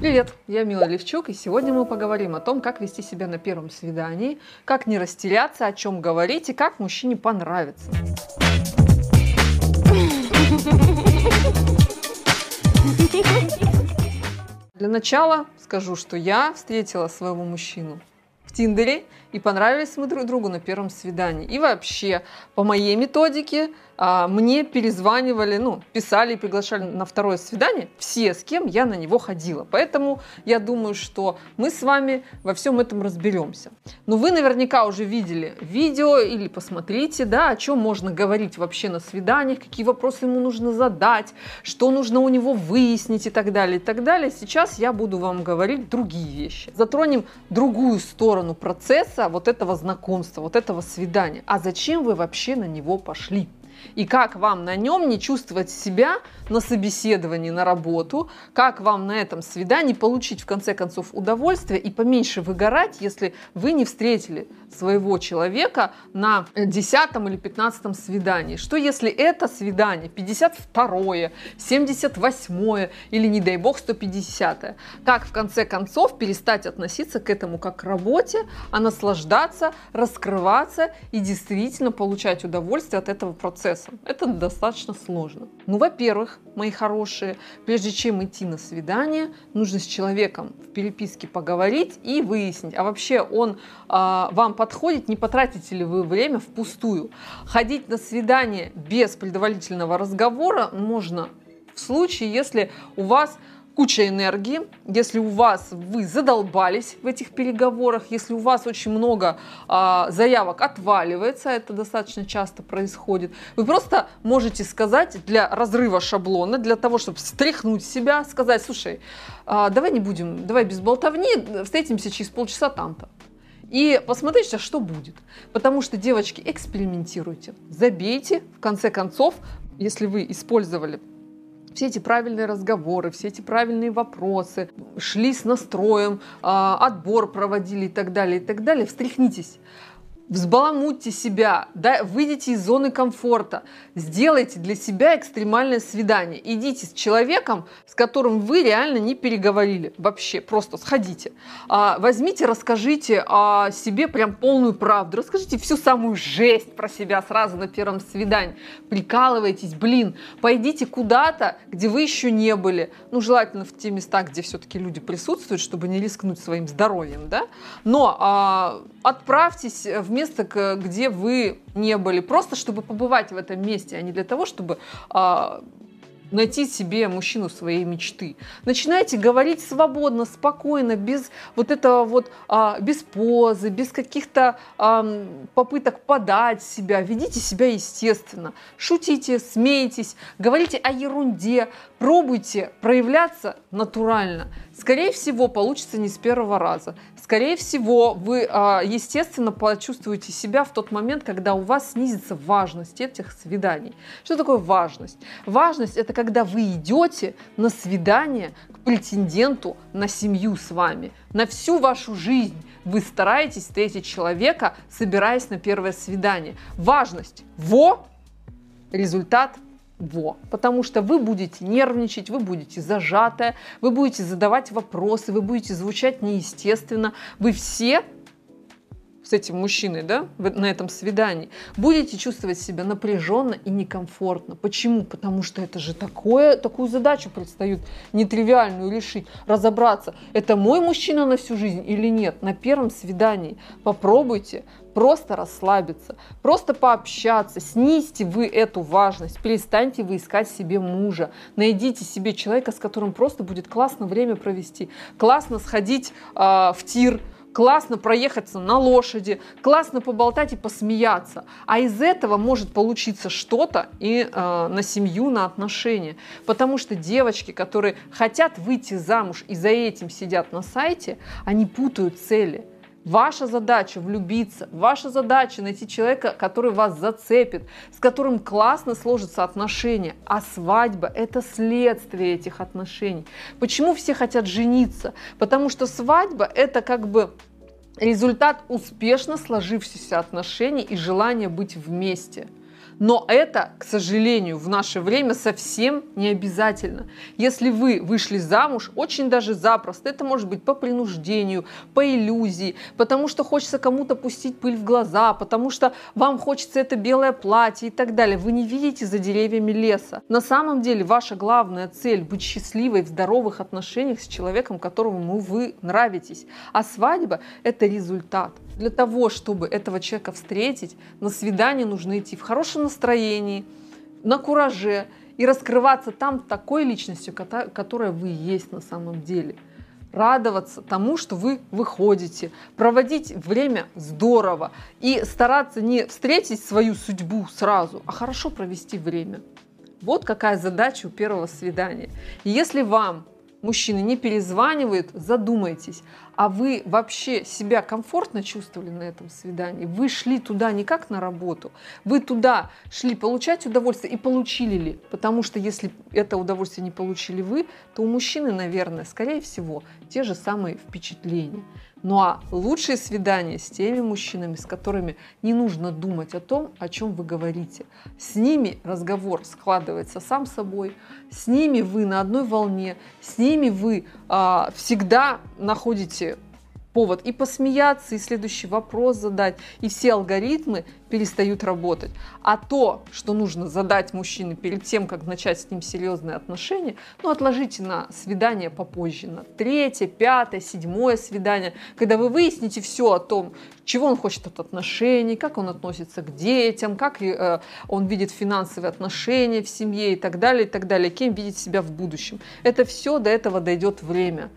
Привет, я Мила Левчук, и сегодня мы поговорим о том, как вести себя на первом свидании, как не растеряться, о чем говорить и как мужчине понравится. Для начала скажу, что я встретила своего мужчину в Тиндере, и понравились мы друг другу на первом свидании. И вообще, по моей методике, мне перезванивали, ну, писали и приглашали на второе свидание все, с кем я на него ходила. Поэтому я думаю, что мы с вами во всем этом разберемся. Но вы наверняка уже видели видео или посмотрите, да, о чем можно говорить вообще на свиданиях, какие вопросы ему нужно задать, что нужно у него выяснить и так далее, и так далее. Сейчас я буду вам говорить другие вещи. Затронем другую сторону процесса вот этого знакомства, вот этого свидания. А зачем вы вообще на него пошли? И как вам на нем не чувствовать себя на собеседовании, на работу, как вам на этом свидании получить в конце концов удовольствие и поменьше выгорать, если вы не встретили своего человека на 10 или 15 свидании. Что если это свидание 52, 78 или, не дай бог, 150? Как в конце концов перестать относиться к этому как к работе, а наслаждаться, раскрываться и действительно получать удовольствие от этого процесса? Это достаточно сложно. Ну, во-первых, мои хорошие, прежде чем идти на свидание, нужно с человеком в переписке поговорить и выяснить, а вообще он а, вам подходит, не потратите ли вы время впустую. Ходить на свидание без предварительного разговора можно в случае, если у вас куча энергии, если у вас вы задолбались в этих переговорах, если у вас очень много а, заявок отваливается, это достаточно часто происходит, вы просто можете сказать для разрыва шаблона, для того, чтобы встряхнуть себя, сказать, слушай, а, давай не будем, давай без болтовни, встретимся через полчаса там-то. И посмотрите, что будет. Потому что, девочки, экспериментируйте. Забейте, в конце концов, если вы использовали все эти правильные разговоры, все эти правильные вопросы, шли с настроем, а, отбор проводили и так далее, и так далее, встряхнитесь взбаламутьте себя, да, выйдите из зоны комфорта, сделайте для себя экстремальное свидание. Идите с человеком, с которым вы реально не переговорили вообще, просто сходите. А, возьмите, расскажите о себе прям полную правду, расскажите всю самую жесть про себя сразу на первом свидании. Прикалывайтесь, блин, пойдите куда-то, где вы еще не были. Ну, желательно в те места, где все-таки люди присутствуют, чтобы не рискнуть своим здоровьем, да. Но а, отправьтесь в место, где вы не были, просто чтобы побывать в этом месте, а не для того, чтобы а, найти себе мужчину своей мечты. Начинайте говорить свободно, спокойно, без вот этого вот, а, без позы, без каких-то а, попыток подать себя. Ведите себя естественно. Шутите, смейтесь, говорите о ерунде, пробуйте проявляться натурально. Скорее всего, получится не с первого раза. Скорее всего, вы, а, естественно, почувствуете себя в тот момент, когда у вас снизится важность этих свиданий. Что такое важность? Важность – это когда вы идете на свидание к претенденту на семью с вами, на всю вашу жизнь. Вы стараетесь встретить человека, собираясь на первое свидание. Важность – во, результат – во. Потому что вы будете нервничать, вы будете зажатая, вы будете задавать вопросы, вы будете звучать неестественно. Вы все с этим мужчиной, да, на этом свидании, будете чувствовать себя напряженно и некомфортно. Почему? Потому что это же такое, такую задачу предстоит нетривиальную решить, разобраться, это мой мужчина на всю жизнь или нет. На первом свидании попробуйте просто расслабиться, просто пообщаться, снизьте вы эту важность, перестаньте вы искать себе мужа, найдите себе человека, с которым просто будет классно время провести, классно сходить э, в тир, классно проехаться на лошади, классно поболтать и посмеяться. А из этого может получиться что-то и э, на семью, на отношения. Потому что девочки, которые хотят выйти замуж и за этим сидят на сайте, они путают цели. Ваша задача влюбиться, ваша задача найти человека, который вас зацепит, с которым классно сложатся отношения. А свадьба – это следствие этих отношений. Почему все хотят жениться? Потому что свадьба – это как бы результат успешно сложившихся отношений и желания быть вместе. Но это, к сожалению, в наше время совсем не обязательно. Если вы вышли замуж, очень даже запросто, это может быть по принуждению, по иллюзии, потому что хочется кому-то пустить пыль в глаза, потому что вам хочется это белое платье и так далее. Вы не видите за деревьями леса. На самом деле ваша главная цель быть счастливой в здоровых отношениях с человеком, которому вы нравитесь. А свадьба – это результат. Для того, чтобы этого человека встретить, на свидание нужно идти в хорошем настроении, на кураже и раскрываться там такой личностью, которая вы есть на самом деле. Радоваться тому, что вы выходите, проводить время здорово и стараться не встретить свою судьбу сразу, а хорошо провести время. Вот какая задача у первого свидания. И если вам мужчины не перезванивают, задумайтесь, а вы вообще себя комфортно чувствовали на этом свидании? Вы шли туда не как на работу, вы туда шли получать удовольствие и получили ли? Потому что если это удовольствие не получили вы, то у мужчины, наверное, скорее всего, те же самые впечатления. Ну а лучшие свидания с теми мужчинами, с которыми не нужно думать о том, о чем вы говорите. С ними разговор складывается сам собой, с ними вы на одной волне, с ними вы а, всегда находите повод и посмеяться, и следующий вопрос задать, и все алгоритмы перестают работать. А то, что нужно задать мужчине перед тем, как начать с ним серьезные отношения, ну, отложите на свидание попозже, на третье, пятое, седьмое свидание, когда вы выясните все о том, чего он хочет от отношений, как он относится к детям, как э, он видит финансовые отношения в семье и так далее, и так далее, кем видит себя в будущем. Это все до этого дойдет время.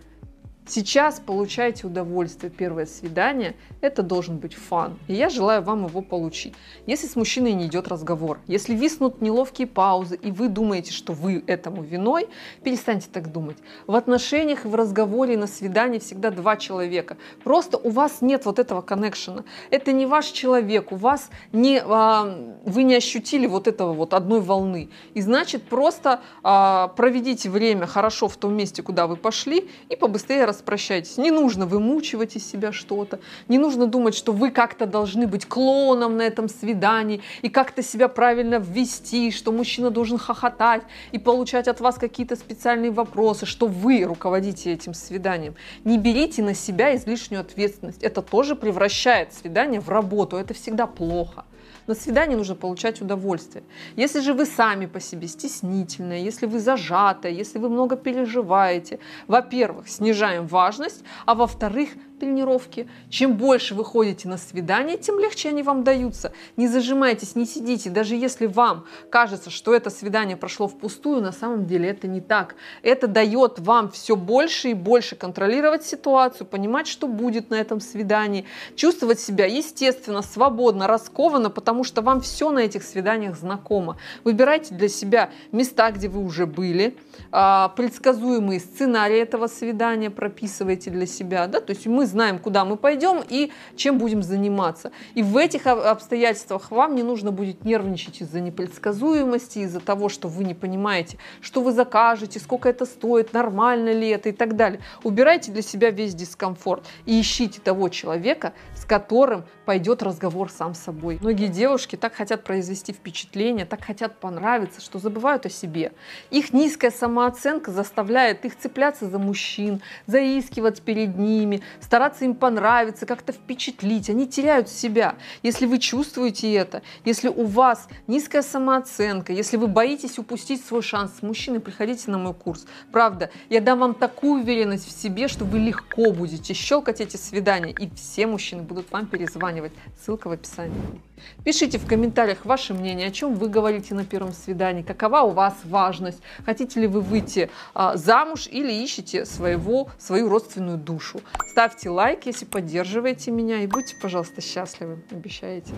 Сейчас получаете удовольствие, первое свидание, это должен быть фан, и я желаю вам его получить. Если с мужчиной не идет разговор, если виснут неловкие паузы, и вы думаете, что вы этому виной, перестаньте так думать. В отношениях, в разговоре, на свидании всегда два человека. Просто у вас нет вот этого коннекшена. Это не ваш человек, у вас не, а, вы не ощутили вот этого вот одной волны. И значит, просто а, проведите время хорошо в том месте, куда вы пошли, и побыстрее распрощайтесь. Не нужно вымучивать из себя что-то, не нужно думать, что вы как-то должны быть клоном на этом свидании и как-то себя правильно ввести, что мужчина должен хохотать и получать от вас какие-то специальные вопросы, что вы руководите этим свиданием. Не берите на себя излишнюю ответственность. Это тоже превращает свидание в работу. Это всегда плохо. На свидании нужно получать удовольствие. Если же вы сами по себе стеснительная, если вы зажатая, если вы много переживаете, во-первых, снижаем важность, а во-вторых, тренировки. Чем больше вы ходите на свидание, тем легче они вам даются. Не зажимайтесь, не сидите. Даже если вам кажется, что это свидание прошло впустую, на самом деле это не так. Это дает вам все больше и больше контролировать ситуацию, понимать, что будет на этом свидании, чувствовать себя естественно, свободно, раскованно, потому что вам все на этих свиданиях знакомо. Выбирайте для себя места, где вы уже были, а, предсказуемые сценарии этого свидания прописывайте для себя. Да? То есть мы знаем, куда мы пойдем и чем будем заниматься. И в этих обстоятельствах вам не нужно будет нервничать из-за непредсказуемости, из-за того, что вы не понимаете, что вы закажете, сколько это стоит, нормально ли это и так далее. Убирайте для себя весь дискомфорт и ищите того человека, с которым пойдет разговор сам собой. Многие девушки так хотят произвести впечатление, так хотят понравиться, что забывают о себе. Их низкая самооценка заставляет их цепляться за мужчин, заискивать перед ними, стараться им понравиться, как-то впечатлить. Они теряют себя. Если вы чувствуете это, если у вас низкая самооценка, если вы боитесь упустить свой шанс с мужчиной, приходите на мой курс. Правда, я дам вам такую уверенность в себе, что вы легко будете щелкать эти свидания, и все мужчины будут вам перезванивать. Ссылка в описании. Пишите в комментариях ваше мнение, о чем вы говорите на первом свидании, какова у вас важность, хотите ли вы выйти а, замуж или ищете своего, свою родственную душу. Ставьте лайк, если поддерживаете меня, и будьте, пожалуйста, счастливы, обещаете.